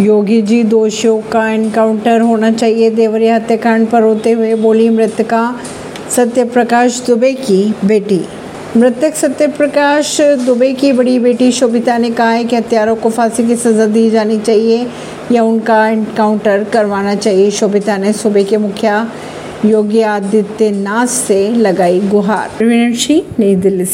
योगी जी दोषियों का एनकाउंटर होना चाहिए। देवरिया हत्याकांड पर होते हुए बोली, मृतका सत्य प्रकाश दुबे की बेटी। मृतक सत्य प्रकाश दुबे की बड़ी बेटी शोभिता ने कहा है कि हत्यारों को फांसी की सज़ा दी जानी चाहिए या उनका एनकाउंटर करवाना चाहिए। शोभिता ने सूबे के मुखिया योगी आदित्यनाथ से लगाई गुहार। नई दिल्ली से।